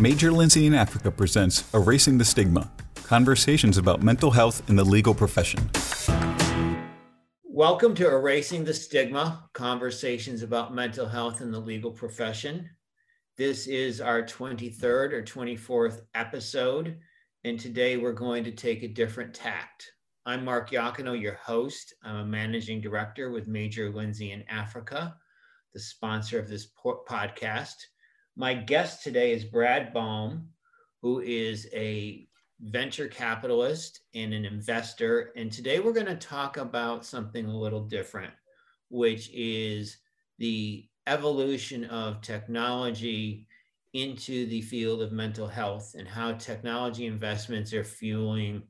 Major Lindsey in Africa presents Erasing the Stigma Conversations about Mental Health in the Legal Profession. Welcome to Erasing the Stigma Conversations about Mental Health in the Legal Profession. This is our 23rd or 24th episode, and today we're going to take a different tact. I'm Mark Yacano, your host. I'm a managing director with Major Lindsey in Africa, the sponsor of this podcast. My guest today is Brad Baum, who is a venture capitalist and an investor. And today we're going to talk about something a little different, which is the evolution of technology into the field of mental health and how technology investments are fueling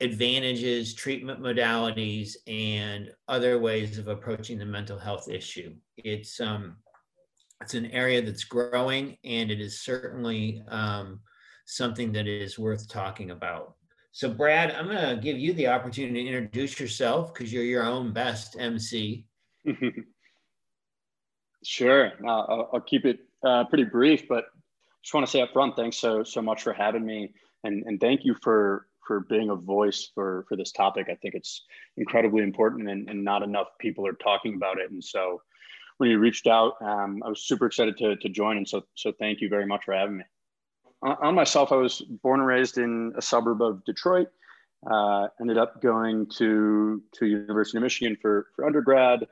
advantages, treatment modalities, and other ways of approaching the mental health issue. It's um, it's an area that's growing, and it is certainly um, something that is worth talking about. So, Brad, I'm going to give you the opportunity to introduce yourself because you're your own best MC. sure. I'll, I'll, keep it uh, pretty brief, but just want to say up front, thanks so so much for having me, and and thank you for for being a voice for for this topic. I think it's incredibly important, and, and not enough people are talking about it. And so, when you reached out, um, I was super excited to to join. And so so thank you very much for having me. On, myself, I was born and raised in a suburb of Detroit. Uh, ended up going to to University of Michigan for for undergrad.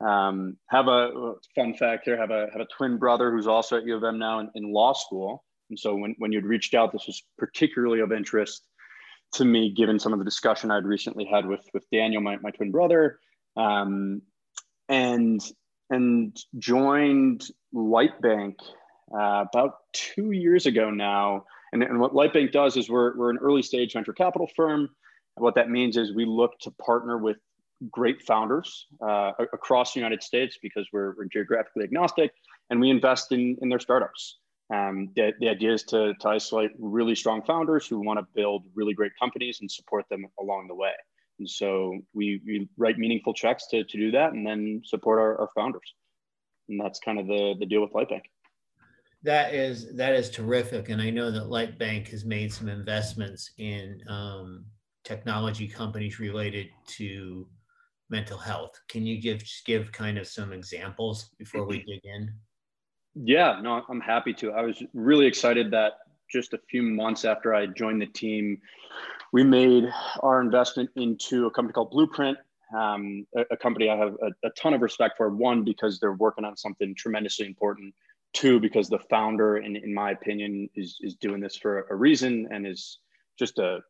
Um, have a fun fact here. Have a have a twin brother who's also at U of M now in, in law school. And so when when you'd reached out, this was particularly of interest to me, given some of the discussion I'd recently had with with Daniel, my, my twin brother, um, and and joined Lightbank uh, about two years ago now. And, and what Lightbank does is we're we're an early stage venture capital firm. And what that means is we look to partner with great founders uh, across the United States because we're, we're geographically agnostic, and we invest in in their startups. Um, the, the idea is to, to isolate really strong founders who want to build really great companies and support them along the way. And so we, we write meaningful checks to, to do that and then support our, our founders. And that's kind of the, the deal with Lightbank. That is that is terrific, and I know that Lightbank has made some investments in um, technology companies related to mental health. Can you give give kind of some examples before we dig in? Yeah, no, I'm happy to. I was really excited that just a few months after I joined the team, we made our investment into a company called Blueprint, um, a, a, company I have a, a, ton of respect for. One, because they're working on something tremendously important. Two, because the founder, in, in my opinion, is, is doing this for a reason and is just a,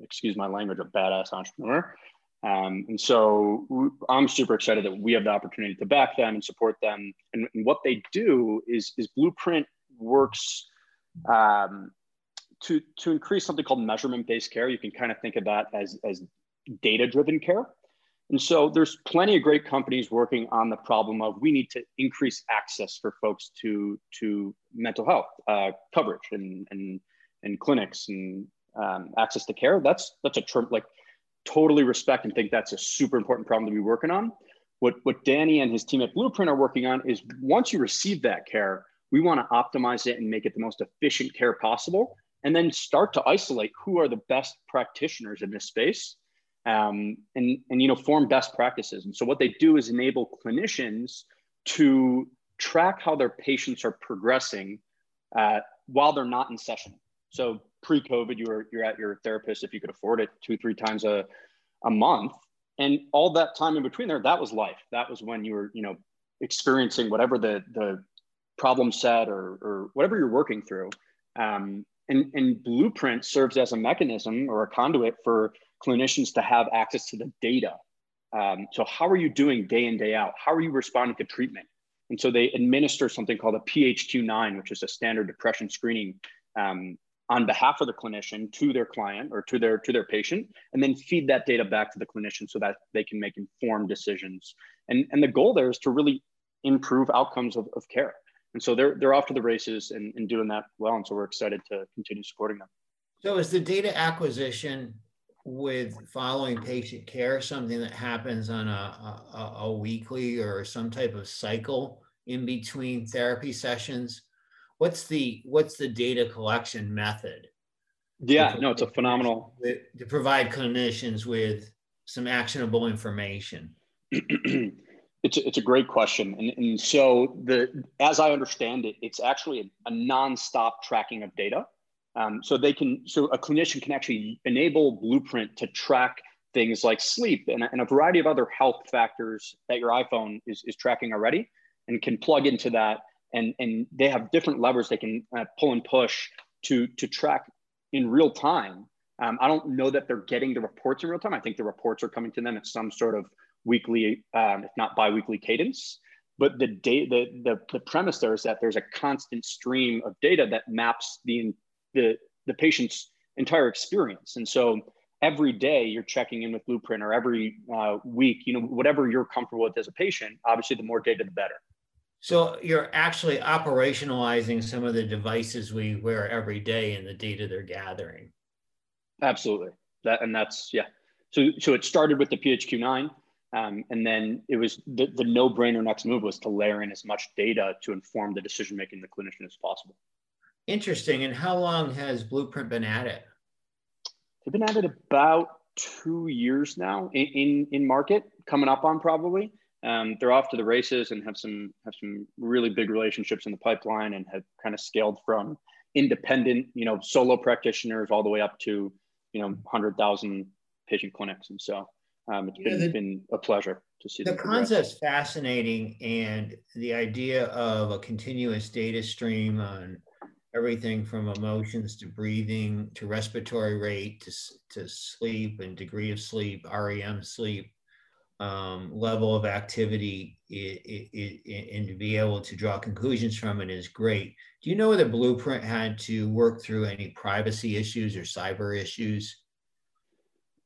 excuse my language, a badass entrepreneur. Um, and so I'm super excited that we have the opportunity to back them and support them. And, and what they do is, is Blueprint works um, to, to increase something called measurement based care. You can kind of think of that as, as data driven care. And so there's plenty of great companies working on the problem of we need to increase access for folks to, to mental health uh, coverage and, and, and clinics and um, access to care. That's, that's a term like totally respect and think that's a super important problem to be working on. What, what Danny and his team at Blueprint are working on is once you receive that care, we want to optimize it and make it the most efficient care possible, and then start to isolate who are the best practitioners in this space, um, and and you know form best practices. And so what they do is enable clinicians to track how their patients are progressing uh, while they're not in session. So pre-COVID, you were you're at your therapist if you could afford it two three times a a month, and all that time in between there, that was life. That was when you were you know experiencing whatever the the problem set or or whatever you're working through. Um, and, and Blueprint serves as a mechanism or a conduit for clinicians to have access to the data. Um, so how are you doing day in day out? How are you responding to treatment? And so they administer something called a PHQ-9, which is a standard depression screening um, on behalf of the clinician to their client or to their to their patient and then feed that data back to the clinician so that they can make informed decisions and and the goal there is to really improve outcomes of, of care and so they're they're off to the races and, and doing that well and so we're excited to continue supporting them so is the data acquisition with following patient care something that happens on a, a, a weekly or some type of cycle in between therapy sessions what's the what's the data collection method? Yeah, no, it's a phenomenal to provide clinicians with some actionable information. it's a, it's a great question, and, and so the as I understand it, it's actually a, a nonstop tracking of data. Um, so they can so a clinician can actually enable Blueprint to track things like sleep and, and a variety of other health factors that your iPhone is, is tracking already and can plug into that. And, and they have different levers they can uh, pull and push to, to track in real time. Um, I don't know that they're getting the reports in real time. I think the reports are coming to them at some sort of weekly, um, if not biweekly cadence. But the, da- the, the, the premise there is that there's a constant stream of data that maps the, the, the patient's entire experience. And so every day you're checking in with Blueprint or every uh, week, you know, whatever you're comfortable with as a patient, obviously the more data, the better. So you're actually operationalizing some of the devices we wear every day and the data they're gathering. Absolutely. That and that's yeah. So so it started with the PHQ9, um, and then it was the, the no-brainer next move was to layer in as much data to inform the decision making the clinician as possible. Interesting. And how long has Blueprint been at it? They've been at it about two years now in, in, in market, coming up on probably. Um, they're off to the races and have some have some really big relationships in the pipeline and have kind of scaled from independent, you know, solo practitioners all the way up to, you know, hundred thousand patient clinics. And so um, it's been, the, been a pleasure to see. The concept's fascinating, and the idea of a continuous data stream on everything from emotions to breathing to respiratory rate to, to sleep and degree of sleep, REM sleep, um, level of activity, it, it, it, and to be able to draw conclusions from it is great. Do you know whether Blueprint had to work through any privacy issues or cyber issues?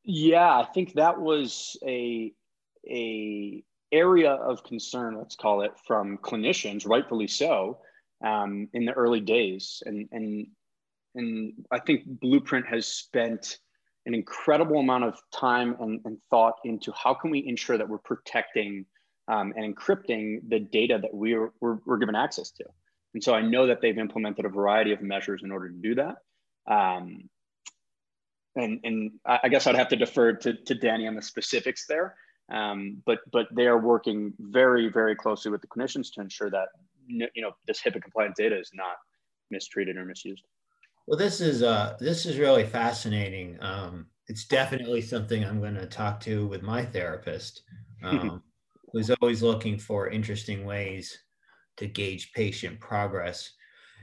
Yeah, I think that was a a area of concern, let's call it, from clinicians, rightfully so um, in the early days. And, and, and I think Blueprint has spent an incredible amount of time and, and thought into how can we ensure that we're protecting um, and encrypting the data that we're, we're, we're, given access to. And so I know that they've implemented a variety of measures in order to do that. Um, and, and I guess I'd have to defer to, to Danny on the specifics there. Um, but but they are working very very closely with the clinicians to ensure that you know this HIPAA compliant data is not mistreated or misused. Well, this is uh, this is really fascinating. Um, it's definitely something I'm going to talk to with my therapist, um, who's always looking for interesting ways to gauge patient progress.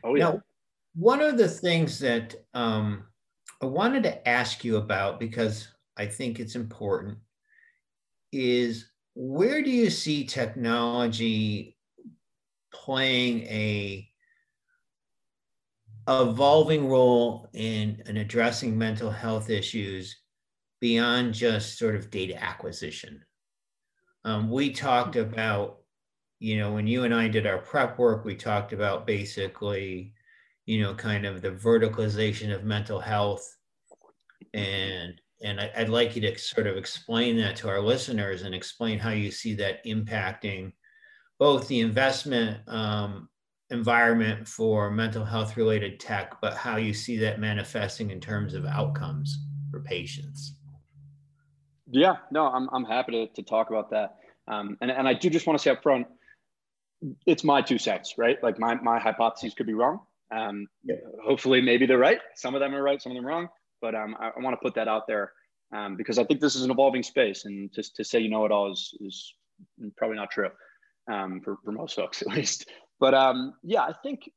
Oh yeah. Now, one of the things that um, I wanted to ask you about because I think it's important is where do you see technology playing a evolving role in, in addressing mental health issues beyond just sort of data acquisition. Um, we talked about, you know, when you and I did our prep work, we talked about basically, you know, kind of the verticalization of mental health. And and I, would like you to sort of explain that to our listeners and explain how you see that impacting both the investment um, environment for mental health related tech, but how you see that manifesting in terms of outcomes for patients. Yeah, no, I'm, I'm happy to, to talk about that. Um, and, and I do just want to say up front, it's my two cents, right? Like my, my hypotheses could be wrong. Um, yeah. Hopefully, maybe they're right. Some of them are right, some of them wrong. But um, I, I want to put that out there um, because I think this is an evolving space. And just to say you know it all is, is probably not true um, for, for most folks at least. But um, yeah, I think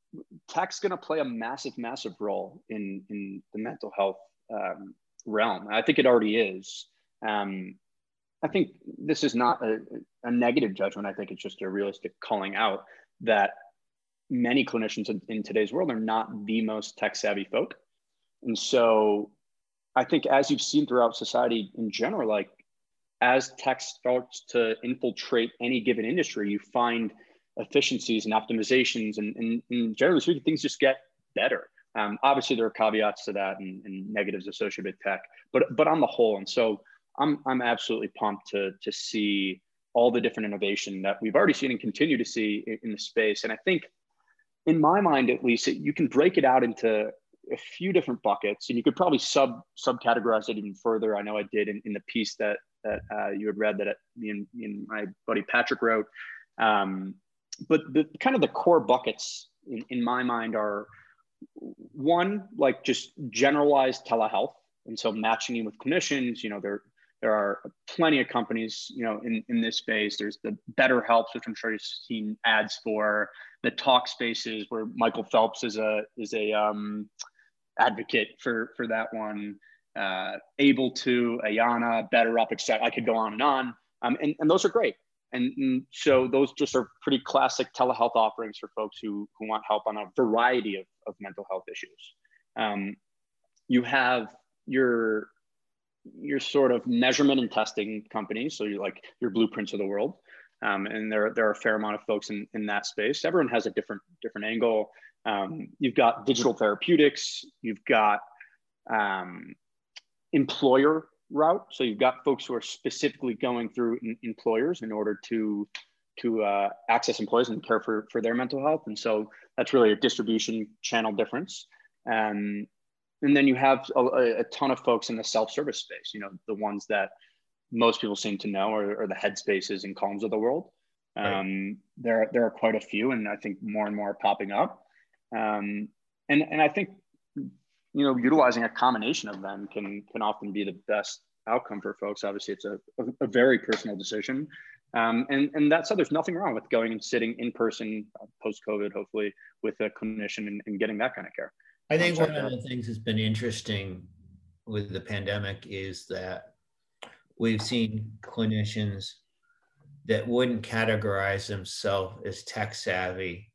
tech's going to play a massive, massive role in in the mental health um, realm. I think it already is. Um, I think this is not a, a, negative judgment. I think it's just a realistic calling out that many clinicians in, in today's world are not the most tech savvy folk. And so I think as you've seen throughout society in general, like as tech starts to infiltrate any given industry, you find efficiencies and optimizations, and, and, and generally speaking, things just get better. Um, obviously, there are caveats to that and, and, negatives associated with tech, but but on the whole, and so I'm I'm absolutely pumped to to see all the different innovation that we've already seen and continue to see in, in the space. And I think in my mind, at least, you can break it out into a few different buckets, and you could probably sub subcategorize it even further. I know I did in, in the piece that that uh, you had read that it, me, and, me and my buddy Patrick wrote. Um, but the kind of the core buckets in, in my mind are one like just generalized telehealth, and so matching you with clinicians. You know, there there are plenty of companies, you know, in, in this space. There's the Better Helps, which I'm sure you've seen ads for. The Talk Spaces, where Michael Phelps is a is a um, advocate for for that one. Uh, able to Ayana, BetterUp, etc. I could go on and on, um, and and those are great. And, and, so those just are pretty classic telehealth offerings for folks who who want help on a variety of, of mental health issues. Um, you have your your sort of measurement and testing companies. So you're like your blueprints of the world. Um, and there, there are a fair amount of folks in, in that space. Everyone has a different different angle. Um, you've got digital therapeutics. You've got um, employer route. So you've got folks who are specifically going through in, employers in order to to uh, access employees and care for for their mental health. And so that's really a distribution channel difference. Um, and then you have a, a, ton of folks in the self-service space you know the ones that most people seem to know are, are the headspaces and calms of the world right. um, there, there are quite a few and i think more and more are popping up um, and, and i think you know utilizing a combination of them can can often be the best outcome for folks obviously it's a, a, a very personal decision um, and, and that said, there's nothing wrong with going and sitting in person uh, post COVID, hopefully, with a clinician and, and getting that kind of care. I think one of the things that's been interesting with the pandemic is that we've seen clinicians that wouldn't categorize themselves as tech savvy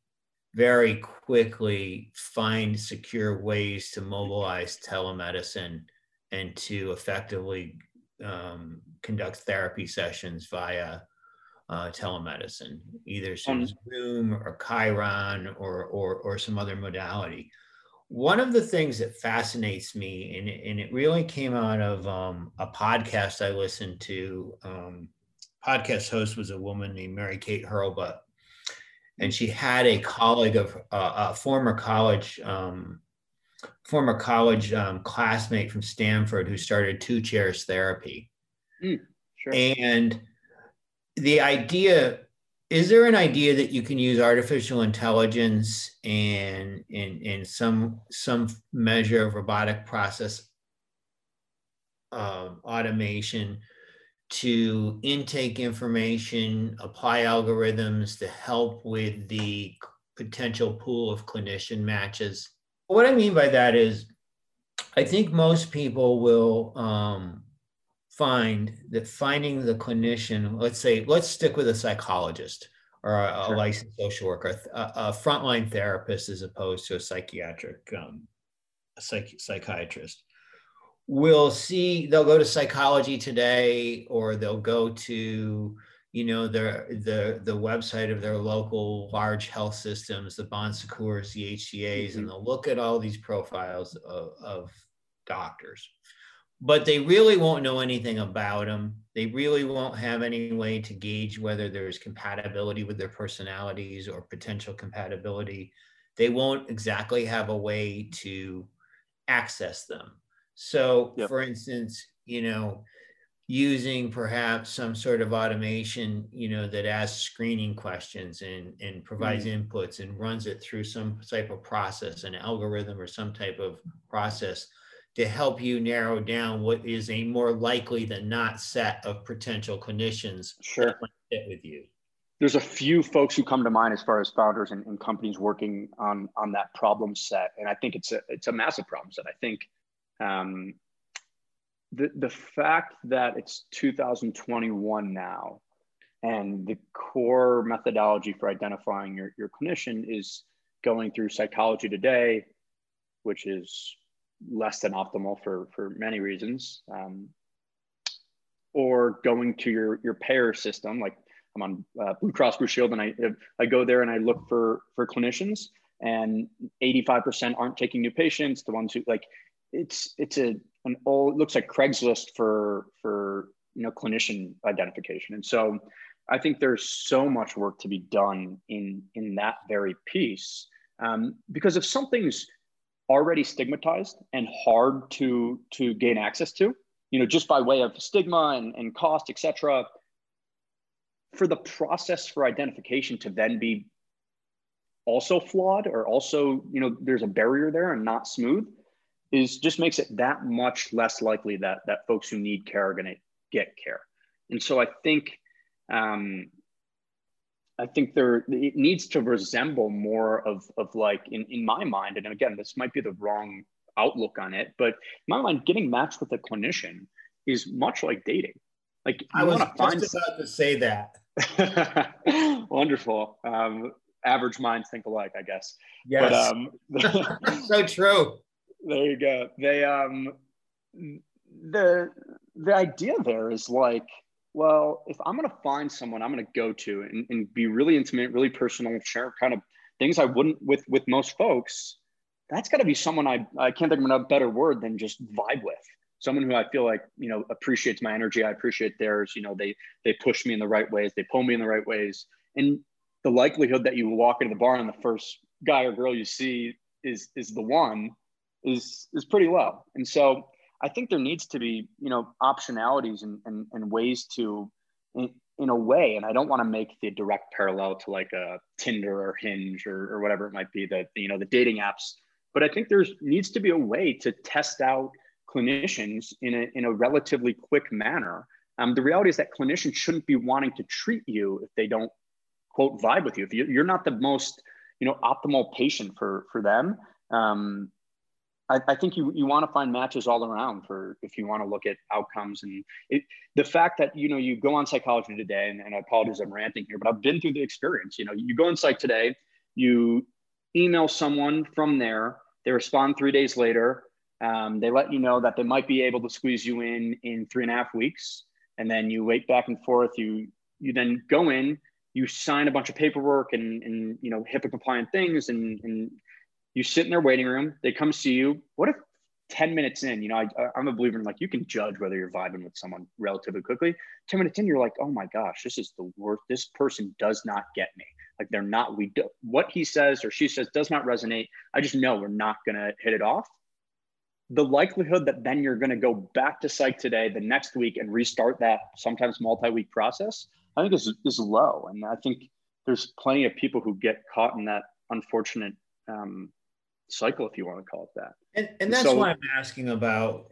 very quickly find secure ways to mobilize telemedicine and to effectively um, conduct therapy sessions via uh, telemedicine, either Zoom or Chiron or, or, or some other modality one of the things that fascinates me, and it, and it really came out of um, a podcast I listened to. Um, podcast host was a woman named Mary Kate Hurlbut, and she had a colleague of uh, a former college um, former college um, classmate from Stanford who started two chairs therapy, mm, sure. and the idea is there an idea that you can use artificial intelligence and in, some some measure of robotic process um, automation to intake information, apply algorithms to help with the potential pool of clinician matches. What I mean by that is, I think most people will um, find that finding the clinician, let's say, let's stick with a psychologist or a, sure. a licensed social worker, a, a, frontline therapist as opposed to a psychiatric, um, a psych, psychiatrist. We'll see, they'll go to psychology today, or they'll go to, you know, their, the, the website of their local large health systems, the Bon Secours, the HCAs, mm-hmm. and they'll look at all these profiles of, of doctors but they really won't know anything about them. They really won't have any way to gauge whether there's compatibility with their personalities or potential compatibility. They won't exactly have a way to access them. So, yep. for instance, you know, using perhaps some sort of automation, you know, that asks screening questions and, and provides mm-hmm. inputs and runs it through some type of process, an algorithm or some type of process to help you narrow down what is a more likely than not set of potential clinicians sure. fit with you. There's a few folks who come to mind as far as founders and, and, companies working on on that problem set, and I think it's a it's a massive problem set. I think um, the the fact that it's 2021 now, and the core methodology for identifying your, your clinician is going through psychology today, which is less than optimal for for many reasons um, or going to your your payer system. Like i'm on uh, blue cross blue shield and i i go there and i look for for clinicians and 85% aren't taking new patients the ones who like it's it's a an old it looks like craigslist for for you know clinician identification. And so i think there's so much work to be done in in that very piece Um, because if something's already stigmatized and hard to to gain access to, you know, just by way of stigma and, and cost, etc for the process for identification to then be also flawed or also, you know, there's a barrier there and not smooth is just makes it that much less likely that that folks who need care are going to get care. And so I think um, I think there it needs to resemble more of of like in, in my mind, and again, this might be the wrong outlook on it, but in my mind, getting matched with a clinician is much like dating. Like I was just find about to say that. Wonderful. Um, average minds think alike, I guess. Yes. But, um, so true. There you go. They um the the idea there is like, well, if I'm gonna find someone I'm gonna go to and, and be really intimate, really personal, share kind of things I wouldn't with with most folks, that's gotta be someone I I can't think of a better word than just vibe with. Someone who I feel like, you know, appreciates my energy. I appreciate theirs. You know, they they push me in the right ways, they pull me in the right ways. And the likelihood that you walk into the bar and the first guy or girl you see is is the one is is pretty low. And so I think there needs to be, you know, optionalities and, and, and ways to, in, in a way, and I don't want to make the direct parallel to like a Tinder or Hinge or, or whatever it might be that, you know, the dating apps, but I think there's needs to be a way to test out clinicians in a, in a relatively quick manner. Um, the reality is that clinicians shouldn't be wanting to treat you if they don't quote vibe with you. If you're not the most, you know, optimal patient for, for them, um, I, I, think you, you want to find matches all around for if you want to look at outcomes and it, the fact that you know you go on psychology today and, and I apologize I'm ranting here but I've been through the experience you know you go on psych today you email someone from there they respond three days later um, they let you know that they might be able to squeeze you in in three and a half weeks and then you wait back and forth you you then go in you sign a bunch of paperwork and, and you know HIPAA compliant things and, and you sit in their waiting room, they come see you. What if 10 minutes in, you know, I, I'm a believer in like you can judge whether you're vibing with someone relatively quickly. 10 minutes in, you're like, oh my gosh, this is the worst. This person does not get me. Like they're not, we do what he says or she says does not resonate. I just know we're not going to hit it off. The likelihood that then you're going to go back to psych today, the next week, and restart that sometimes multi week process, I think is, is low. And I think there's plenty of people who get caught in that unfortunate um, cycle, if you want to call it that. And, and that's so, why I'm asking about,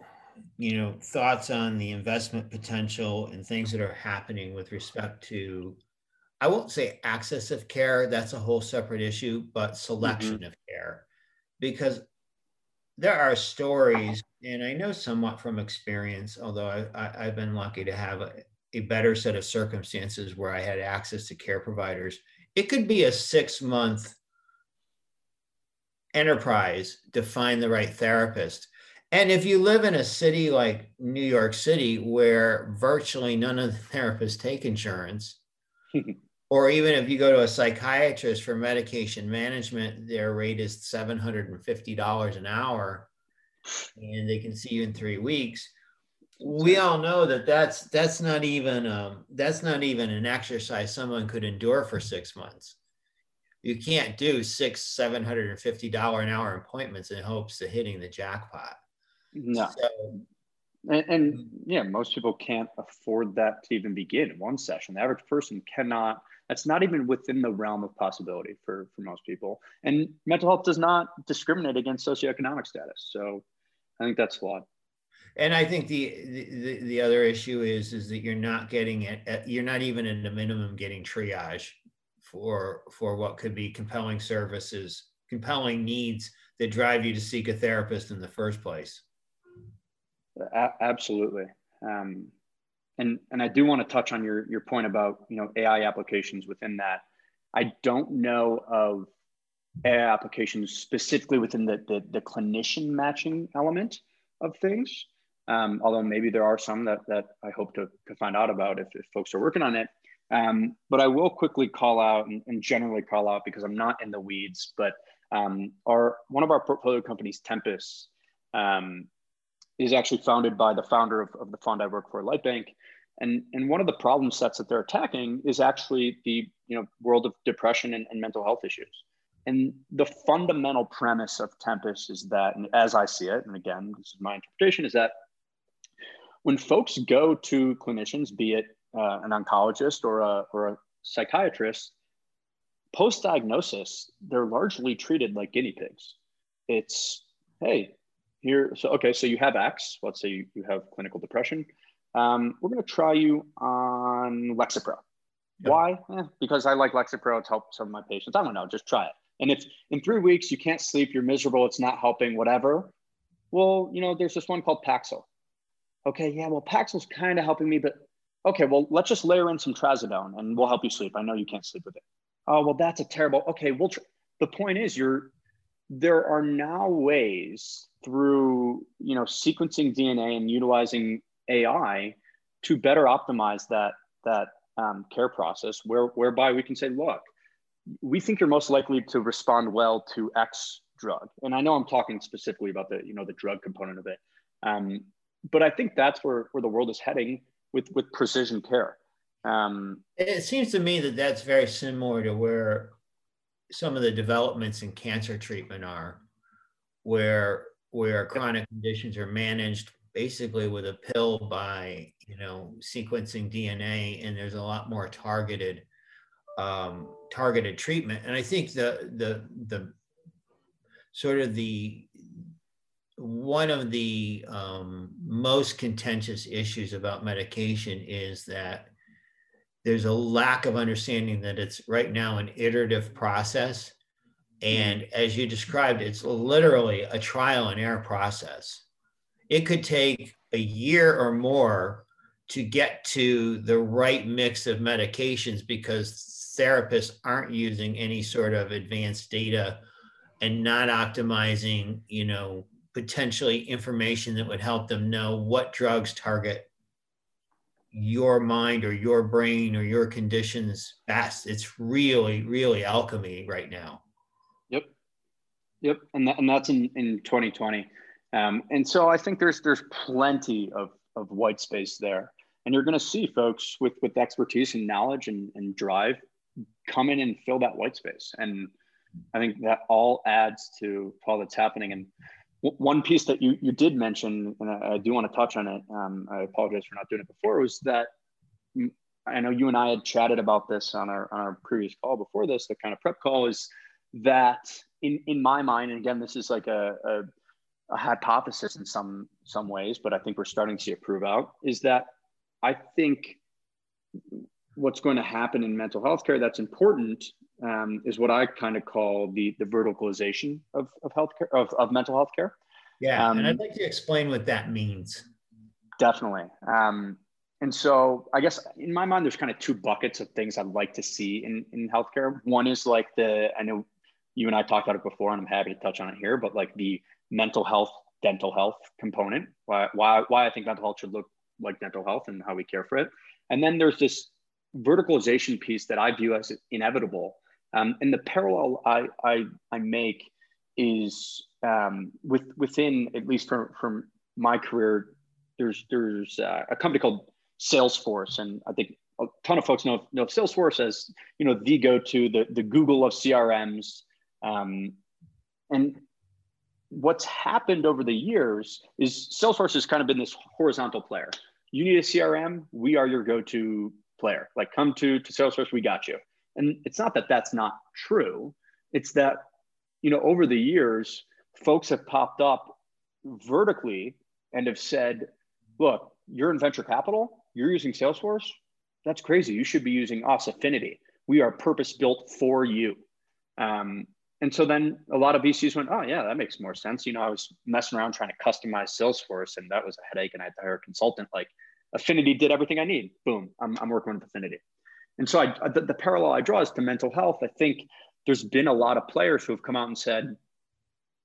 you know, thoughts on the investment potential and things that are happening with respect to, I won't say access of care, that's a whole separate issue, but selection mm-hmm. of care. Because there are stories, and I know somewhat from experience, although I, I, have been lucky to have a, a better set of circumstances where I had access to care providers. It could be a six month enterprise to find the right therapist. And if you live in a city like New York City, where virtually none of the therapists take insurance, or even if you go to a psychiatrist for medication management, their rate is $750 an hour and they can see you in three weeks. We all know that that's that's not even um, that's not even an exercise someone could endure for six months you can't do six, seven hundred and fifty dollar an hour appointments in hopes of hitting the jackpot. No. So, and, and, mm. yeah, most people can't afford that to even begin one session. The average person cannot. That's not even within the realm of possibility for for most people. And mental health does not discriminate against socioeconomic status. So, I think that's flawed. And I think the, the the other issue is is that you're not getting it. Uh, you're not even at the minimum getting triage for for what could be compelling services, compelling needs that drive you to seek a therapist in the first place. Absolutely. Um, and and I do want to touch on your your point about you know AI applications within that. I don't know of AI applications specifically within the the, the clinician matching element of things. Um, although maybe there are some that that I hope to, to find out about if, if folks are working on it. Um, but I will quickly call out and, and, generally call out because I'm not in the weeds, but um, our one of our portfolio companies, Tempus, um, is actually founded by the founder of, of the fund I work for, Lightbank. And, and one of the problem sets that they're attacking is actually the you know world of depression and, and mental health issues. and the fundamental premise of Tempus is that, and as I see it, and again, this is my interpretation, is that when folks go to clinicians, be it uh, an oncologist or a, or a psychiatrist, post diagnosis, they're largely treated like guinea pigs. It's, hey, here, so okay, so you have X, let's say you, you have clinical depression. Um, we're going to try you on Lexapro. Why? Eh, because I like Lexapro. It's helped some of my patients. I don't know. Just try it. And if in three weeks you can't sleep, you're miserable, it's not helping, whatever. Well, you know, there's this one called Paxil. Okay, yeah, well, Paxil's kind of helping me, but okay, well, let's just layer in some trazodone and we'll help you sleep. I know you can't sleep with it. Oh, well, that's a terrible. Okay, we'll. The point is, you're there are now ways through you know sequencing DNA and utilizing AI to better optimize that that um, care process, where whereby we can say, look, we think you're most likely to respond well to X drug, and I know I'm talking specifically about the you know the drug component of it, um, but I think that's where where the world is heading with with precision care. Um, it seems to me that that's very similar to where some of the developments in cancer treatment are, where where chronic conditions are managed basically with a pill by you know sequencing DNA, and there's a lot more targeted um, targeted treatment. And I think the the the sort of the one of the um, most contentious issues about medication is that there's a lack of understanding that it's right now an iterative process. And as you described, it's literally a trial and error process. It could take a year or more to get to the right mix of medications because therapists aren't using any sort of advanced data and not optimizing, you know, potentially information that would help them know what drugs target your mind or your brain or your conditions best. It's really, really alchemy right now. Yep. Yep. And, that, and that's in, in 2020. Um, and so I think there's, there's plenty of, of white space there. And you're going to see folks with, with expertise and knowledge and, and drive come in and fill that white space. And I think that all adds to all that's happening. And one piece that you, you did mention, and I, I do want to touch on it, um, I apologize for not doing it before, was that I know you and I had chatted about this on our, on our previous call before this, the kind of prep call is that in, in my mind, and again, this is like a, a, a hypothesis in some, some ways, but I think we're starting to see it prove out, is that I think what's going to happen in mental health care that's important um, is what I kind of call the the verticalization of of healthcare of, of mental health care. Yeah, um, and I'd like to explain what that means. Definitely. Um, and so I guess in my mind, there's kind of two buckets of things I'd like to see in, in healthcare. One is like the, I know you and I talked about it before, and I'm happy to touch on it here, but like the mental health, dental health component, why, why, why I think mental health should look like dental health and how we care for it. And then there's this verticalization piece that I view as inevitable um, and the parallel I, I, I make is um, with, within, at least from, from my career, there's, there's uh, a company called Salesforce. And I think a ton of folks know, know Salesforce as, you know, the go-to, the, the Google of CRMs. Um, and what's happened over the years is Salesforce has kind of been this horizontal player. You need a CRM, we are your go-to player. Like come to, to Salesforce, we got you. And it's not that that's not true. It's that, you know, over the years, folks have popped up vertically and have said, look, you're in venture capital, you're using Salesforce. That's crazy. You should be using us, Affinity. We are purpose built for you. Um, and so then a lot of VCs went, oh, yeah, that makes more sense. You know, I was messing around trying to customize Salesforce, and that was a headache. And I had to hire a consultant. Like Affinity did everything I need. Boom, I'm, I'm working with Affinity. And so I, the, the parallel I draw is to mental health. I think there's been a lot of players who have come out and said,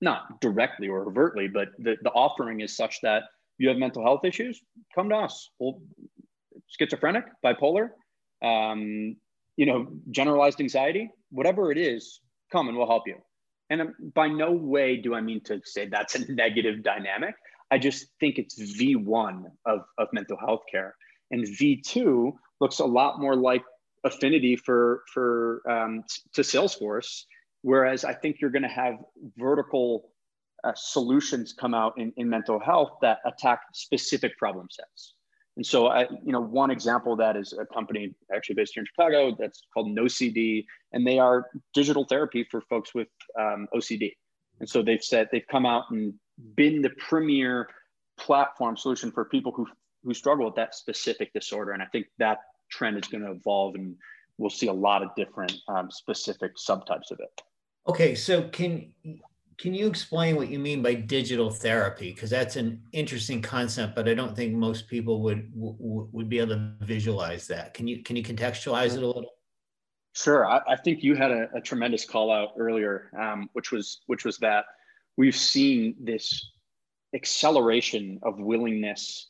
not directly or overtly, but the, the offering is such that you have mental health issues, come to us. We'll, schizophrenic, bipolar, um, you know, generalized anxiety, whatever it is, come and we'll help you. And by no way do I mean to say that's a negative dynamic. I just think it's V1 of, of mental health care. And V2 looks a lot more like affinity for for um, to Salesforce Whereas I think you're going to have vertical uh, solutions come out in, in mental health that attack specific problem sets. And so, I, you know, one example of that is a company actually based here in Chicago that's called NoCD, and they are digital therapy for folks with um, OCD. And so they've said they've come out and been the premier platform solution for people who who struggle with that specific disorder. And I think that trend is going to evolve, and we'll see a lot of different um, specific subtypes of it. Okay, so can can you explain what you mean by digital therapy? Because that's an interesting concept, but I don't think most people would would be able to visualize that. Can you can you contextualize it a little? Sure. I, I think you had a, a, tremendous call out earlier, um, which was which was that we've seen this acceleration of willingness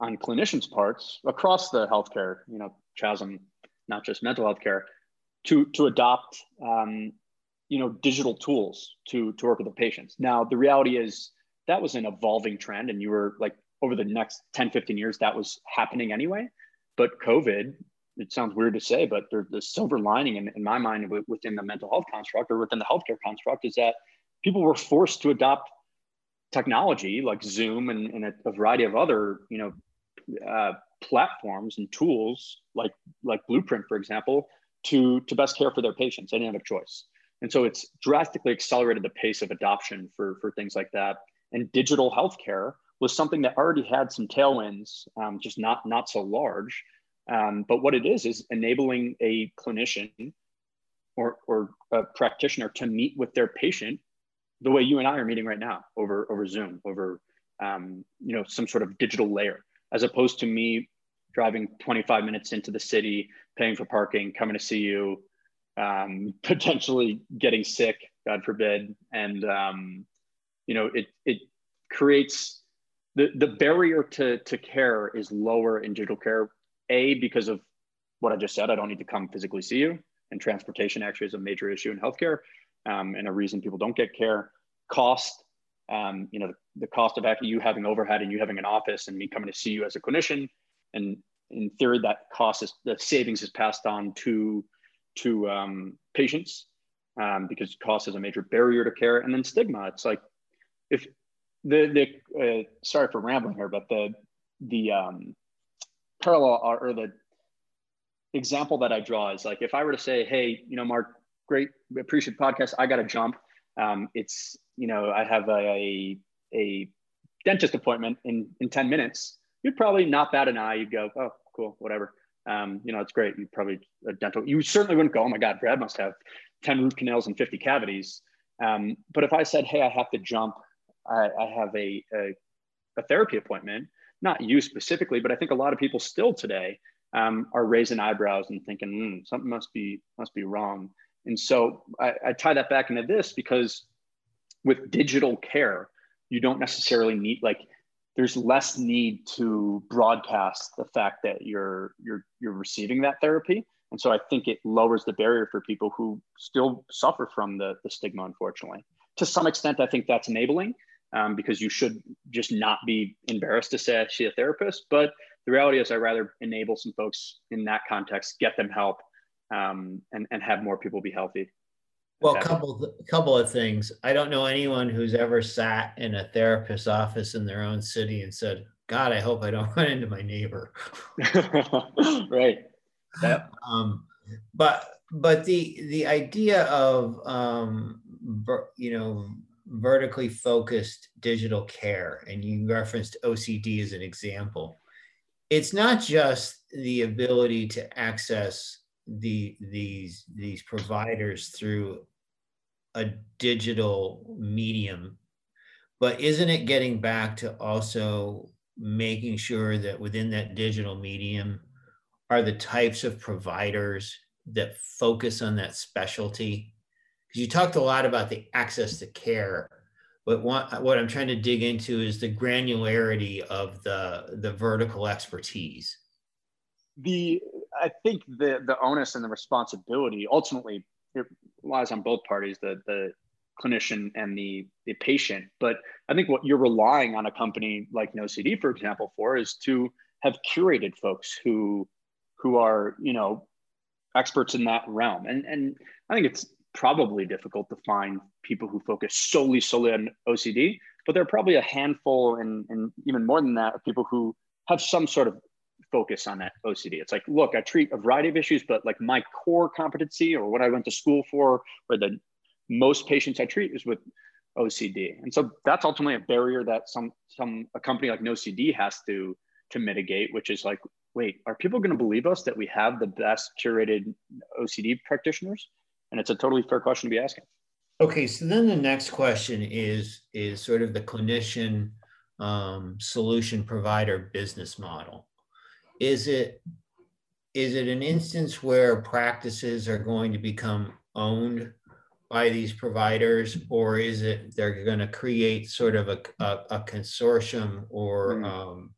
on clinicians' parts across the healthcare, you know, chasm, not just mental health care, to to adopt um, you know digital tools to to work with the patients. Now the reality is that was an evolving trend and you were like over the next 10 15 years that was happening anyway. But covid it sounds weird to say but the silver lining in, in my mind within the mental health construct or within the healthcare construct is that people were forced to adopt technology like zoom and, and a, a, variety of other you know uh, platforms and tools like like blueprint for example to to best care for their patients they didn't have a choice and so it's drastically accelerated the pace of adoption for, for things like that. And digital healthcare was something that already had some tailwinds, um, just not, not so large. Um, but what it is, is enabling a clinician or, or a practitioner to meet with their patient the way you and I are meeting right now over, over Zoom, over um, you know, some sort of digital layer, as opposed to me driving 25 minutes into the city, paying for parking, coming to see you, um, potentially getting sick, God forbid, and um, you know it it creates the the barrier to to care is lower in digital care. A because of what I just said, I don't need to come physically see you, and transportation actually is a major issue in healthcare, um, and a reason people don't get care. Cost, um, you know, the, the cost of actually you having overhead and you having an office and me coming to see you as a clinician, and in theory that cost is the savings is passed on to to um, patients um, because cost is a major barrier to care. And then stigma, it's like if the the uh, sorry for rambling here, but the the um, parallel or the example that I draw is like if I were to say, hey, you know, Mark, great, appreciate podcast. I got to jump. Um, it's you know, I have a a dentist appointment in in ten minutes. You'd probably not bat an eye. You'd go, oh, cool, whatever um, you know, it's great. You probably a dental, you certainly wouldn't go, oh my God, Brad must have 10 root canals and 50 cavities. Um, but if I said, hey, I have to jump, I, I have a, a, a, therapy appointment, not you specifically, but I think a lot of people still today um, are raising eyebrows and thinking, mm, something must be, must be wrong. And so I, I tie that back into this because with digital care, you don't necessarily need like there's less need to broadcast the fact that you're you're you're receiving that therapy. And so i think it lowers the barrier for people who still suffer from the, the stigma unfortunately. To some extent i think that's enabling um, because you should just not be embarrassed to say i see a therapist. But the reality is I'd rather enable some folks in that context get them help um, and, and have more people be healthy well, a couple couple of things. I don't know anyone who's ever sat in a therapist's office in their own city and said, "God, I hope I don't run into my neighbor." right. Yep. Um, but but the the idea of um, you know vertically focused digital care, and you referenced OCD as an example. It's not just the ability to access the these these providers through a digital medium. But isn't it getting back to also making sure that within that digital medium are the types of providers that focus on that specialty? Because you talked a lot about the access to care but what, what i'm trying to dig into is the granularity of the the vertical expertise. The I think the the onus and the responsibility ultimately it lies on both parties, the the clinician and the the patient. But I think what you're relying on a company like NoCD, for example, for is to have curated folks who who are you know experts in that realm. And and I think it's probably difficult to find people who focus solely solely on OCD, but there are probably a handful and, and even more than that of people who have some sort of focus on that OCD. It's like, look, I treat a variety of issues, but like my core competency or what I went to school for, or the most patients I treat is with OCD. And so that's ultimately a barrier that some some a company like NoCD has to to mitigate, which is like, wait, are people going to believe us that we have the best curated OCD practitioners? And it's a totally fair question to be asking. Okay, so then the next question is is sort of the clinician um, solution provider business model. Is it is it an instance where practices are going to become owned by these providers, or is it they're going to create sort of a, a, a consortium or mm. um,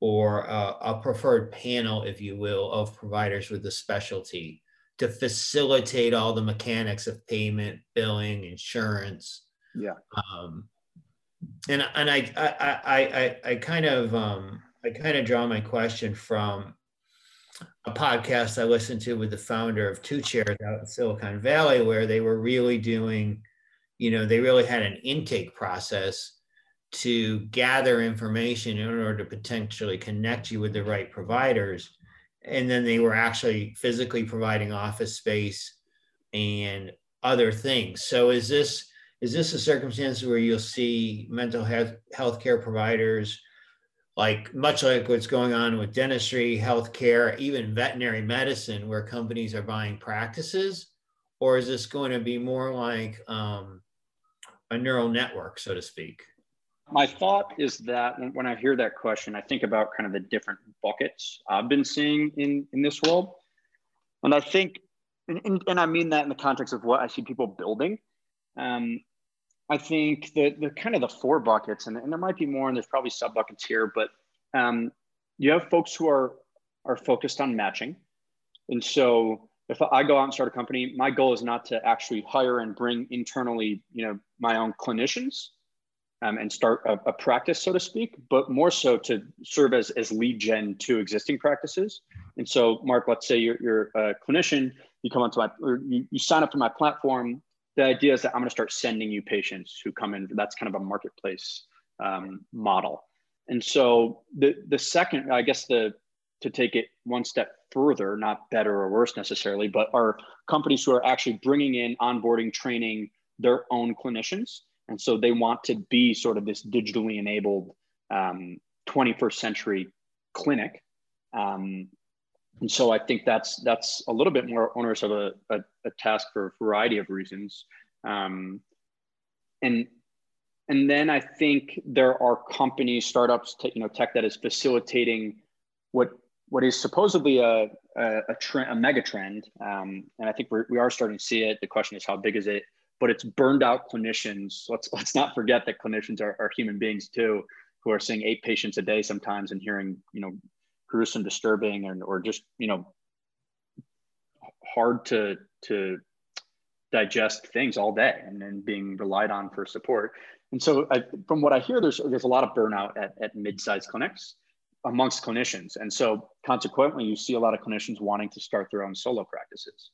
or a, a, preferred panel, if you will, of providers with a specialty to facilitate all the mechanics of payment, billing, insurance. Yeah. Um, and and I I I I, I kind of um, I kind of draw my question from a podcast I listened to with the founder of Two Chairs out in Silicon Valley, where they were really doing, you know, they really had an intake process to gather information in order to potentially connect you with the right providers. And then they were actually physically providing office space and other things. So is this is this a circumstance where you'll see mental health healthcare providers like much like what's going on with dentistry, healthcare, even veterinary medicine, where companies are buying practices, or is this going to be more like um, a neural network, so to speak? My thought is that when I hear that question, I think about kind of the different buckets I've been seeing in in this world, and I think, and, and I mean that in the context of what I see people building. Um, I think the the kind of the four buckets, and, and there might be more, and there's probably sub buckets here, but um, you have folks who are are focused on matching, and so if I go out and start a company, my goal is not to actually hire and bring internally, you know, my own clinicians um, and start a, a, practice, so to speak, but more so to serve as, as lead gen to existing practices. And so, Mark, let's say you're, you're a clinician, you come onto my, or you, you sign up for my platform, the idea is that I'm going to start sending you patients who come in. That's kind of a marketplace um, model. And so the the second, I guess the to take it one step further, not better or worse necessarily, but are companies who are actually bringing in, onboarding, training their own clinicians, and so they want to be sort of this digitally enabled um, 21st century clinic. Um, and so I think that's that's a little bit more onerous of a, a, a task for a variety of reasons. Um, and and then I think there are companies, startups, you know, tech that is facilitating what what is supposedly a a, a, trend, a mega trend. Um, and I think we're, we are starting to see it. The question is how big is it? But it's burned out clinicians. Let's let's not forget that clinicians are, are human beings too, who are seeing eight patients a day sometimes and hearing you know gruesome, disturbing, and or just you know hard to to digest things all day and then being relied on for support. And so, I, from what I hear, there's there's a lot of burnout at, at mid-sized clinics amongst clinicians, and so consequently, you see a lot of clinicians wanting to start their own solo practices.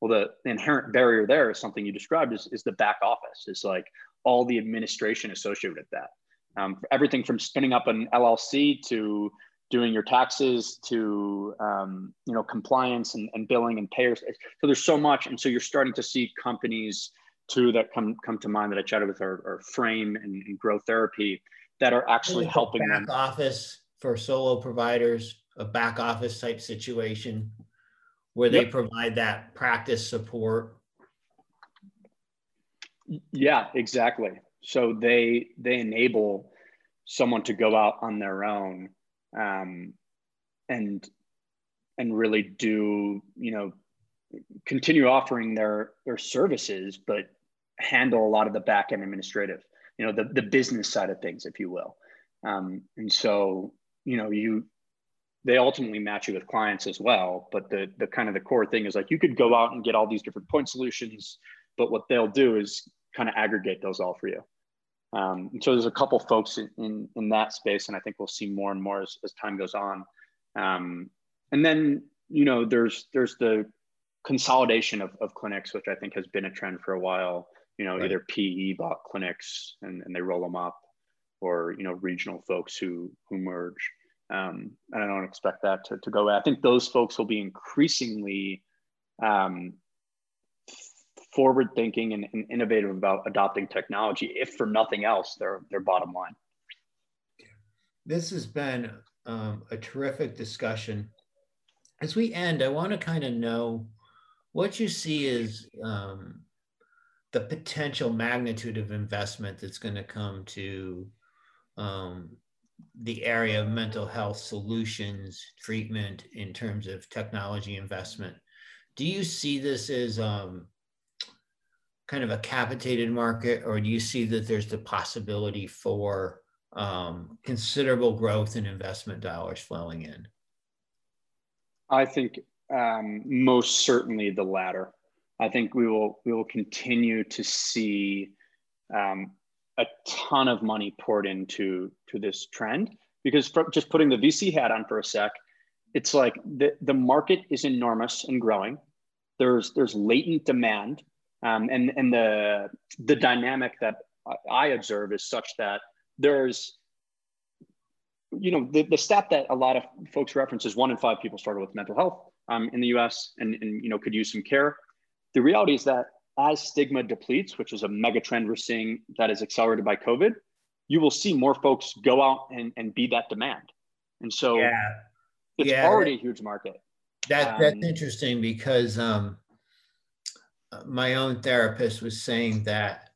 Well, the inherent barrier there is something you described is, is the back office. Is like all the administration associated with that. Um, everything from spinning up an LLC to doing your taxes to um, you know compliance and, and billing and payers. So there's so much. And so you're starting to see companies too that come come to mind that i chatted with are, frame and, and grow therapy that are actually helping back them office for solo providers a back office type situation where they provide that practice support? Yeah exactly. So they they enable someone to go out on their own um, and and really do you know continue offering their their services, but handle a lot of the back end administrative, you know, the the business side of things, if you will. Um, and so you know you they ultimately match you with clients as well but the the kind of the core thing is like you could go out and get all these different point solutions but what they'll do is kind of aggregate those all for you um, so there's a couple folks in, in, in, that space, and I think we'll see more and more as, as time goes on. Um, and then, you know, there's there's the consolidation of, of clinics, which I think has been a trend for a while. You know, Right. either PE bought clinics and, and they roll them up, or you know, regional folks who who merge. Um, and I don't expect that to, to go away. I think those folks will be increasingly um, forward thinking and, and innovative about adopting technology, if for nothing else, their their bottom line. This has been um, a terrific discussion. As we end, I want to kind of know what you see is um, the potential magnitude of investment that's going to come to um, the area of mental health solutions, treatment in terms of technology investment. Do you see this as um, kind of a capitated market, or do you see that there's the possibility for um, considerable growth in investment dollars flowing in? I think um, most certainly the latter. I think we will we will continue to see um, a ton of money poured into to this trend because for, just putting the VC hat on for a sec, it's like the the market is enormous and growing. There's there's latent demand, um, and and the the dynamic that I observe is such that there's you know the, the stat that a lot of folks reference is one in five people started with mental health um, in the us and, and you know could use some care the reality is that as stigma depletes which is a mega trend we're seeing that is accelerated by covid you will see more folks go out and, and be that demand and so Yeah. it's Yeah. already a huge market That that's Um, interesting because um, my own therapist was saying that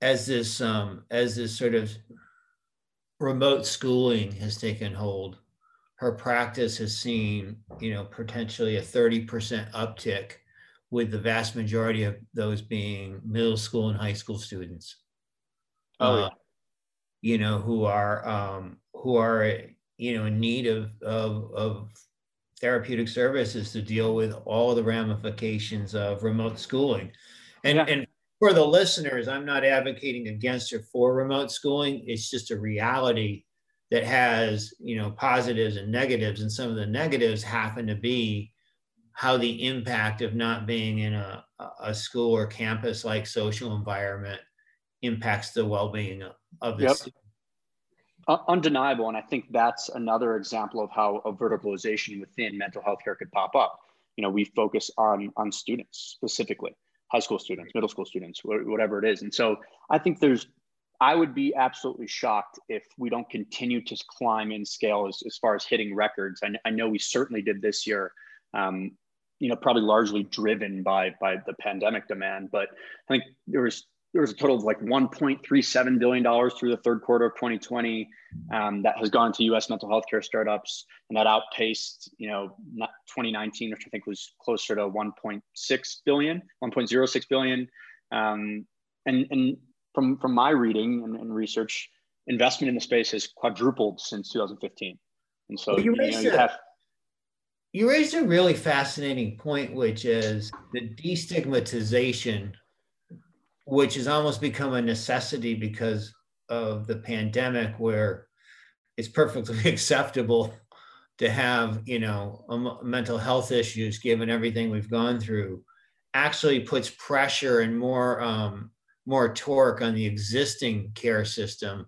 as this um, as this sort of remote schooling has taken hold, her practice has seen you know potentially a thirty percent uptick, with the vast majority of those being middle school and high school students. Oh, Uh, you know who are um, who are you know in need of of, of therapeutic services to deal with all the ramifications of remote schooling. And, Yeah. and for the listeners, I'm not advocating against or for remote schooling. It's just a reality that has, you know, positives and negatives. And some of the negatives happen to be how the impact of not being in a, a school or campus like social environment impacts the well-being of- of the Yep. student. Uh, undeniable. And I think that's another example of how a verticalization within mental health care could pop up. You know, we focus on on students specifically, high school students, middle school students, wh- whatever it is. And so I think there's, I would be absolutely shocked if we don't continue to climb in scale as, as far as hitting records. I, I know we certainly did this year. Um, you know, probably largely driven by by the pandemic demand, but I think there was there was a total of like 1.37 billion dollars through the third quarter of 2020 um, that has gone to U.S. mental health care startups, and that outpaced, you know, 2019, which I think was closer to 1.6 billion, 1.06 billion. Um, and and from from my reading and, and research, investment in the space has quadrupled since 2015. And so Well, you you, know, raised you have You raised a really fascinating point, which is the destigmatization, which has almost become a necessity because of the pandemic, where it's perfectly acceptable to have, you know, mental health issues given everything we've gone through, actually puts pressure and more um, more torque on the existing care system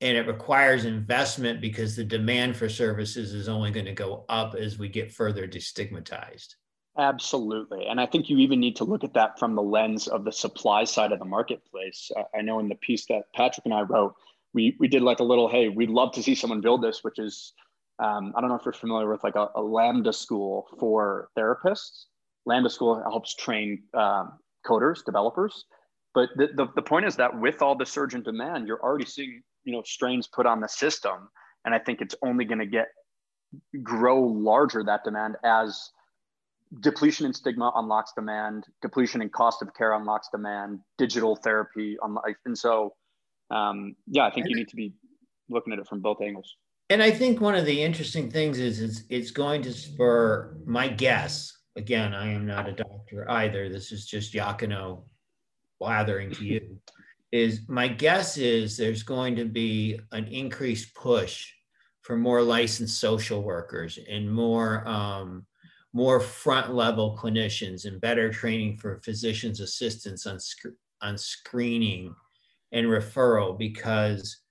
and it requires investment because the demand for services is only going to go up as we get further destigmatized. Absolutely. And I think you even need to look at that from the lens of the supply side of the marketplace. Uh, I know in the piece that Patrick and I wrote, we, we did like a little, hey, we'd love to see someone build this, which is, um, I don't know if you're familiar with like a, a Lambda school for therapists. Lambda school helps train um, coders, developers. But the, the, the point is that with all the surge in demand, you're already seeing, you know, strains put on the system. And I think it's only going to get grow larger that demand as depletion in stigma unlocks demand, depletion in cost of care unlocks demand, digital therapy unlocks. And so, um, yeah, I think you need to be looking at it from both angles. And I think one of the interesting things is it's, it's going to spur my guess. Again, I am not a doctor either. This is just Yacano blathering to you. Is my guess is there's going to be an increased push for more licensed social workers and more um, more front level clinicians and better training for physicians assistants on, sc- on screening and referral because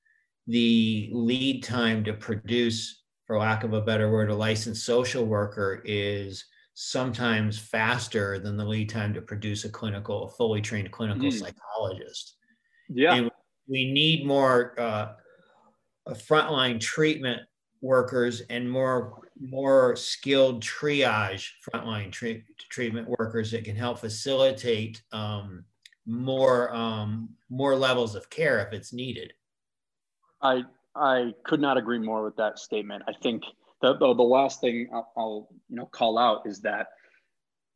the lead time to produce for lack of a better word a licensed social worker is sometimes faster than the lead time to produce a clinical a fully trained clinical mm. psychologist yeah and we need more uh, frontline treatment workers and more more skilled triage frontline tre- treatment workers that can help facilitate um, more um, more levels of care if it's needed. I I could not agree more with that statement. I think the the, the last thing I'll, I'll, you know call out is that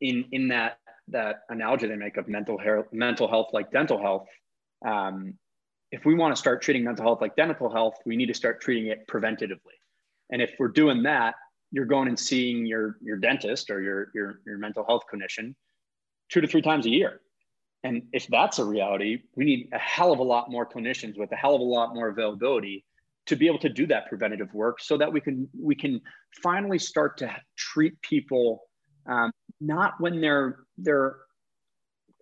in in that that analogy they make of mental health mental health like dental health. Um, if we want to start treating mental health like dental health, we need to start treating it preventatively. And if we're doing that, you're going and seeing your your dentist or your your your mental health clinician two to three times a year. And if that's a reality, we need a hell of a lot more clinicians with a hell of a lot more availability to be able to do that preventative work so that we can we can finally start to treat people um, not when they're they're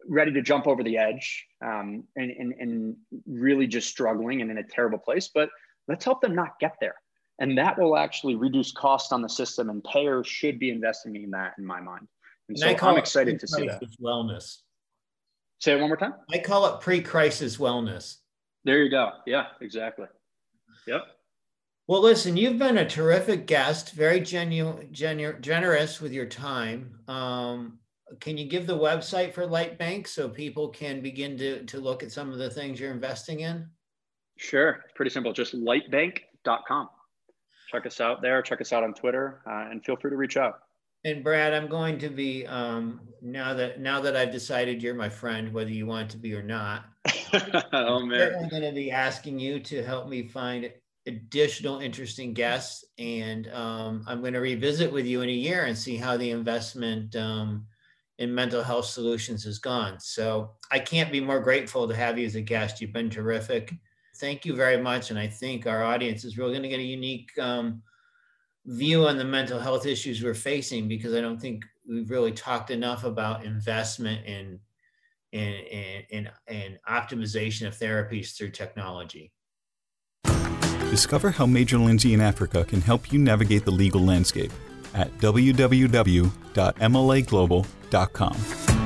ready to jump over the edge um, and, and, and really just struggling and in a terrible place but let's help them not get there and that will actually reduce cost on the system and payers should be investing in that in my mind. And, and so i'm excited to see that. wellness. Say it one more time? I call it pre-crisis wellness. There you go. Yeah exactly. Yep. Well listen you've been a terrific guest very genuine genu- generous with your time. Um, can you give the website for lightbank so people can begin to, to look at some of the things you're investing in? Sure. It's pretty simple. Just lightbank.com check us out there. Check us out on Twitter, uh, and feel free to reach out. And Brad, I'm going to be um, now that now that I've decided you're my friend, whether you want to be or not. oh man! I'm going to be asking you to help me find additional interesting guests, and um, I'm going to revisit with you in a year and see how the investment um, in mental health solutions has gone. So I can't be more grateful to have you as a guest. You've been terrific thank you very much. And I think our audience is really going to get a unique um, view on the mental health issues we're facing because I don't think we've really talked enough about investment in in, in, in optimization of therapies through technology. Discover how Major Lindsey & Africa can help you navigate the legal landscape at www.mlaglobal.com.